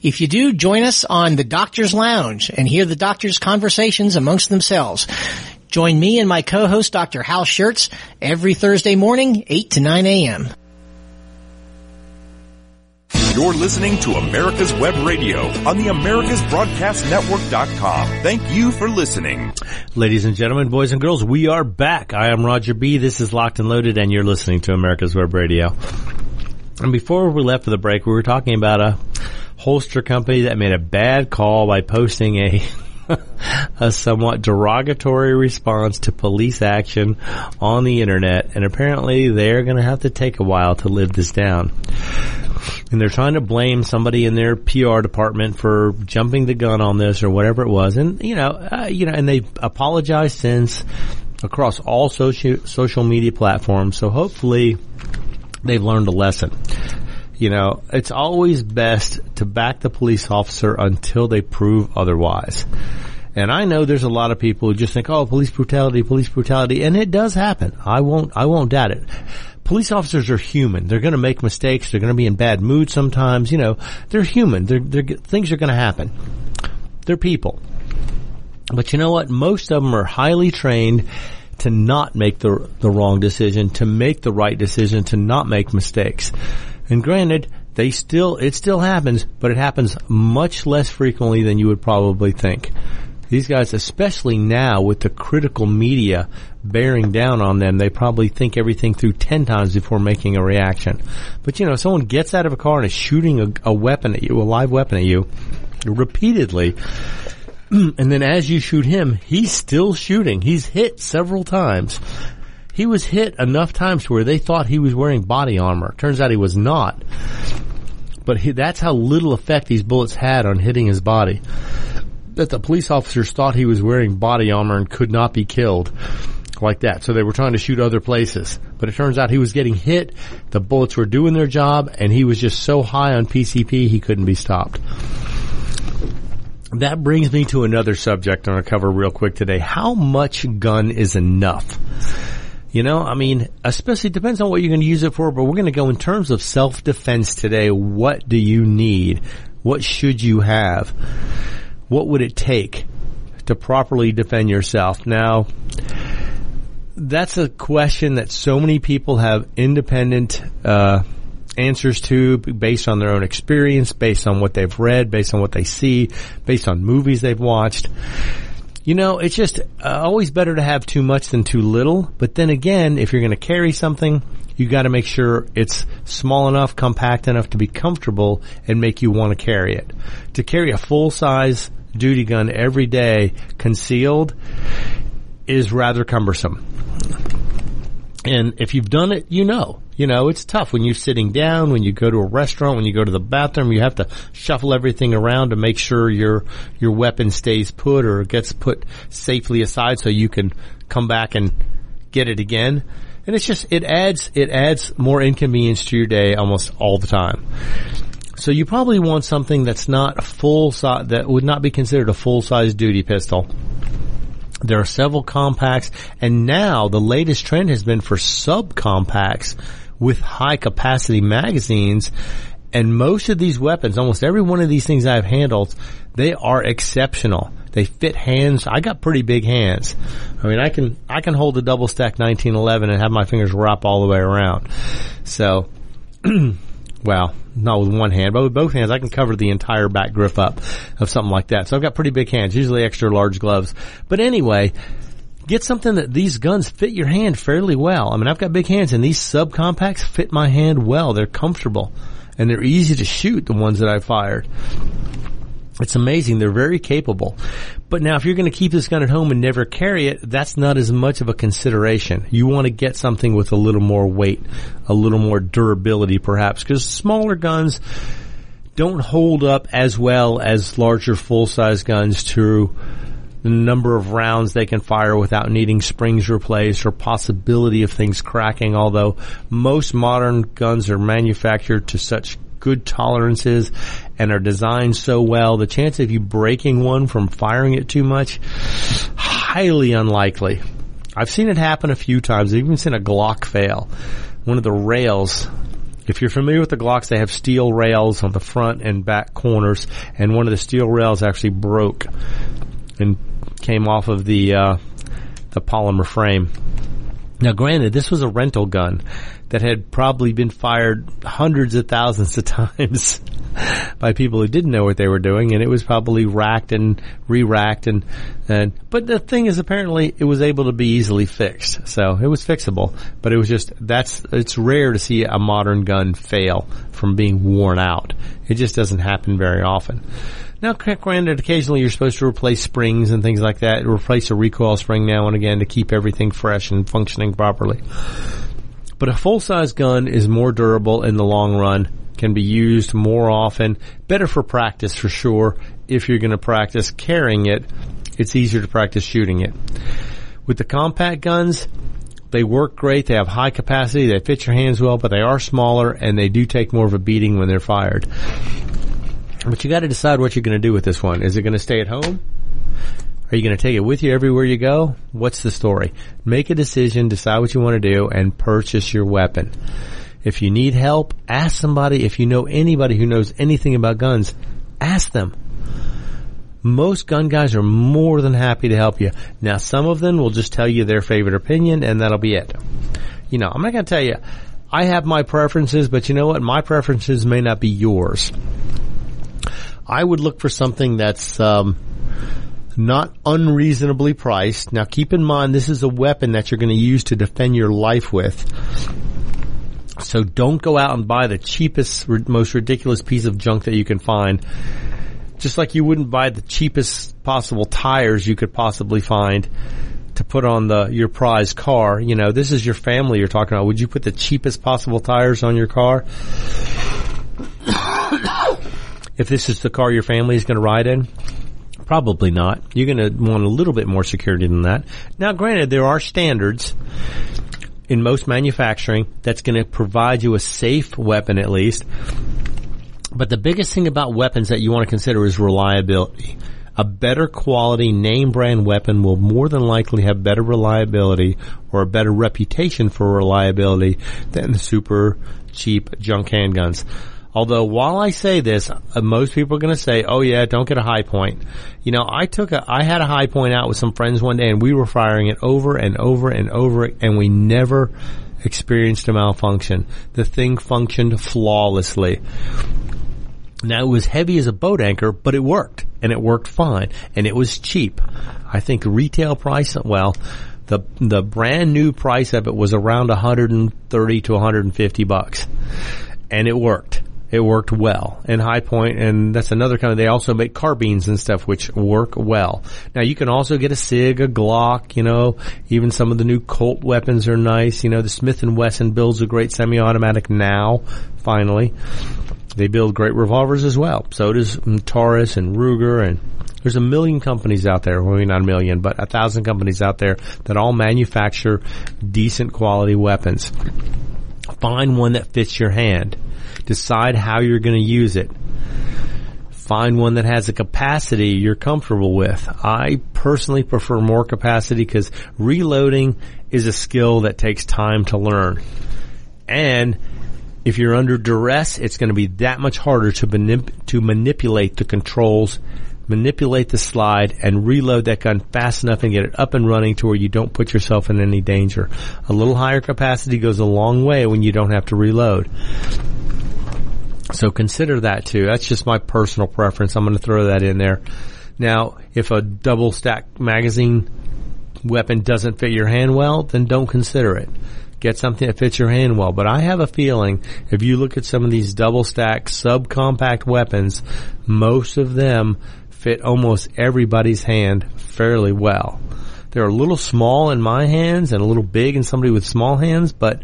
If you do, join us on the Doctor's Lounge and hear the doctors' conversations amongst themselves. Join me and my co-host Dr. Hal Scherz every Thursday morning, 8 to 9 a.m. You're listening to America's Web Radio on the AmericasBroadcastNetwork.com. Thank you for listening. Ladies and gentlemen, boys and girls, we are back. I am Roger B. This is Locked and Loaded and you're listening to America's Web Radio. And before we left for the break, we were talking about a holster company that made a bad call by posting a a somewhat derogatory response to police action on the internet, and apparently they're going to have to take a while to live this down. And they're trying to blame somebody in their PR department for jumping the gun on this or whatever it was, and you know, uh, you know, and they apologized since across all social social media platforms. So hopefully, they've learned a lesson you know, it's always best to back the police officer until they prove otherwise. And I know there's a lot of people who just think, oh, police brutality, police brutality, and it does happen. I won't, I won't doubt it. Police officers are human. They're going to make mistakes. They're going to be in bad mood sometimes. You know, they're human. They're, they're, things are going to happen. They're people. But you know what? Most of them are highly trained to not make the, the wrong decision, to make the right decision, to not make mistakes. And granted, they still, it still happens, but it happens much less frequently than you would probably think. These guys, especially now with the critical media bearing down on them, they probably think everything through 10 times before making a reaction. But you know, someone gets out of a car and is shooting a, a weapon at you, a live weapon at you, repeatedly, and then as you shoot him, he's still shooting. He's hit several times he was hit enough times where they thought he was wearing body armor. Turns out he was not. But he, that's how little effect these bullets had on hitting his body. That the police officers thought he was wearing body armor and could not be killed like that. So they were trying to shoot other places. But it turns out he was getting hit, the bullets were doing their job, and he was just so high on PCP he couldn't be stopped. That brings me to another subject I'm going to cover real quick today. How much gun is enough? You know, I mean, especially depends on what you're going to use it for, but we're going to go in terms of self-defense today. What do you need? What should you have? What would it take to properly defend yourself? Now, that's a question that so many people have independent, uh, answers to based on their own experience, based on what they've read, based on what they see, based on movies they've watched. You know, it's just uh, always better to have too much than too little. But then again, if you're going to carry something, you got to make sure it's small enough, compact enough to be comfortable and make you want to carry it. To carry a full size duty gun every day concealed is rather cumbersome. And if you've done it, you know. You know, it's tough when you're sitting down, when you go to a restaurant, when you go to the bathroom, you have to shuffle everything around to make sure your, your weapon stays put or gets put safely aside so you can come back and get it again. And it's just, it adds, it adds more inconvenience to your day almost all the time. So you probably want something that's not full size, that would not be considered a full size duty pistol. There are several compacts and now the latest trend has been for subcompacts with high capacity magazines. And most of these weapons, almost every one of these things I've handled, they are exceptional. They fit hands. I got pretty big hands. I mean, I can, I can hold a double stack 1911 and have my fingers wrap all the way around. So, well, not with one hand, but with both hands, I can cover the entire back grip up of something like that. So I've got pretty big hands, usually extra large gloves. But anyway, get something that these guns fit your hand fairly well. I mean, I've got big hands and these subcompacts fit my hand well. They're comfortable and they're easy to shoot, the ones that I fired. It's amazing. They're very capable. But now if you're going to keep this gun at home and never carry it, that's not as much of a consideration. You want to get something with a little more weight, a little more durability perhaps, because smaller guns don't hold up as well as larger full-size guns to the number of rounds they can fire without needing springs replaced or possibility of things cracking, although most modern guns are manufactured to such good tolerances and are designed so well, the chance of you breaking one from firing it too much, highly unlikely. I've seen it happen a few times. I've even seen a Glock fail. One of the rails, if you're familiar with the Glocks, they have steel rails on the front and back corners, and one of the steel rails actually broke and came off of the uh, the polymer frame. Now, granted, this was a rental gun that had probably been fired hundreds of thousands of times by people who didn't know what they were doing, and it was probably racked and re-racked and, and, but the thing is apparently it was able to be easily fixed. So it was fixable, but it was just, that's, it's rare to see a modern gun fail from being worn out. It just doesn't happen very often. Now, granted, occasionally you're supposed to replace springs and things like that, replace a recoil spring now and again to keep everything fresh and functioning properly. But a full-size gun is more durable in the long run, can be used more often, better for practice for sure. If you're going to practice carrying it, it's easier to practice shooting it. With the compact guns, they work great. They have high capacity. They fit your hands well, but they are smaller and they do take more of a beating when they're fired. But you got to decide what you're going to do with this one. Is it going to stay at home? Are you going to take it with you everywhere you go? What's the story? Make a decision, decide what you want to do, and purchase your weapon. If you need help, ask somebody. If you know anybody who knows anything about guns, ask them. Most gun guys are more than happy to help you. Now, some of them will just tell you their favorite opinion, and that'll be it. You know, I'm not going to tell you, I have my preferences, but you know what? My preferences may not be yours. I would look for something that's um, not unreasonably priced. Now, keep in mind this is a weapon that you're going to use to defend your life with. So don't go out and buy the cheapest, most ridiculous piece of junk that you can find. Just like you wouldn't buy the cheapest possible tires you could possibly find to put on the your prize car. You know, this is your family you're talking about. Would you put the cheapest possible tires on your car? If this is the car your family is going to ride in? Probably not. You're going to want a little bit more security than that. Now, granted, there are standards in most manufacturing that's going to provide you a safe weapon at least. But the biggest thing about weapons that you want to consider is reliability. A better quality name brand weapon will more than likely have better reliability or a better reputation for reliability than the super cheap junk handguns. Although while I say this, uh, most people are going to say, "Oh yeah, don't get a Hi-Point." You know, I took a, I had a Hi-Point out with some friends one day, and we were firing it over and over and over, and we never experienced a malfunction. The thing functioned flawlessly. Now it was heavy as a boat anchor, but it worked, and it worked fine, and it was cheap. I think retail price, well, the the brand new price of it was around 130 to 150 bucks, and it worked it worked well. And High and that's another kind of, they also make carbines and stuff which work well. Now you can also get a SIG, a Glock, you know, even some of the new Colt weapons are nice. You know, the Smith & Wesson builds a great semi-automatic now, finally. They build great revolvers as well. So does Taurus and Ruger and there's a million companies out there, well, maybe not a million, but a thousand companies out there that all manufacture decent quality weapons. Find one that fits your hand. Decide how you're going to use it. Find one that has a capacity you're comfortable with. I personally prefer more capacity because reloading is a skill that takes time to learn. And if you're under duress, it's going to be that much harder to, manip- to manipulate the controls, manipulate the slide, and reload that gun fast enough and get it up and running to where you don't put yourself in any danger. A little higher capacity goes a long way when you don't have to reload. So consider that too. That's just my personal preference. I'm going to throw that in there. Now, if a double stack magazine weapon doesn't fit your hand well, then don't consider it. Get something that fits your hand well. But I have a feeling if you look at some of these double stack subcompact weapons, most of them fit almost everybody's hand fairly well. They're a little small in my hands and a little big in somebody with small hands, but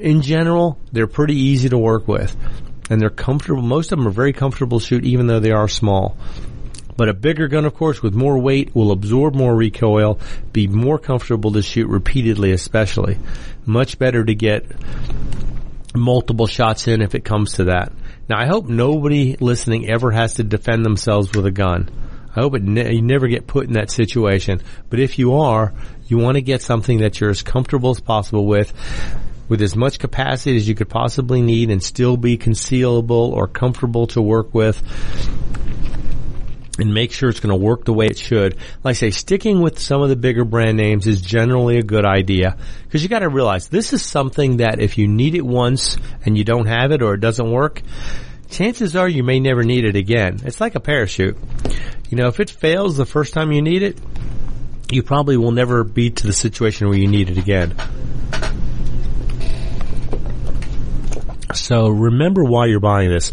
in general, they're pretty easy to work with. And they're comfortable. Most of them are very comfortable to shoot even though they are small. But a bigger gun, of course, with more weight will absorb more recoil, be more comfortable to shoot repeatedly, especially. Much better to get multiple shots in if it comes to that. Now, I hope nobody listening ever has to defend themselves with a gun. I hope ne- you never get put in that situation. But if you are, you want to get something that you're as comfortable as possible with, with as much capacity as you could possibly need and still be concealable or comfortable to work with and make sure it's going to work the way it should. Like I say, sticking with some of the bigger brand names is generally a good idea because you got to realize this is something that if you need it once and you don't have it or it doesn't work, chances are you may never need it again. It's like a parachute. You know, if it fails the first time you need it, you probably will never be to the situation where you need it again. So remember why you're buying this.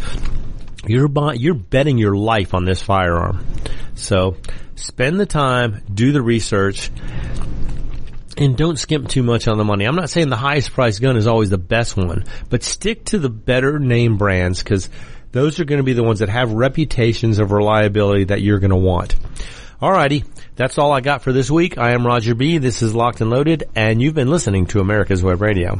You're buy, you're betting your life on this firearm. So spend the time, do the research, and don't skimp too much on the money. I'm not saying the highest price gun is always the best one, but stick to the better name brands because those are going to be the ones that have reputations of reliability that you're going to want. Alrighty, that's all I got for this week. I am Roger B. This is Locked and Loaded, and you've been listening to America's Web Radio.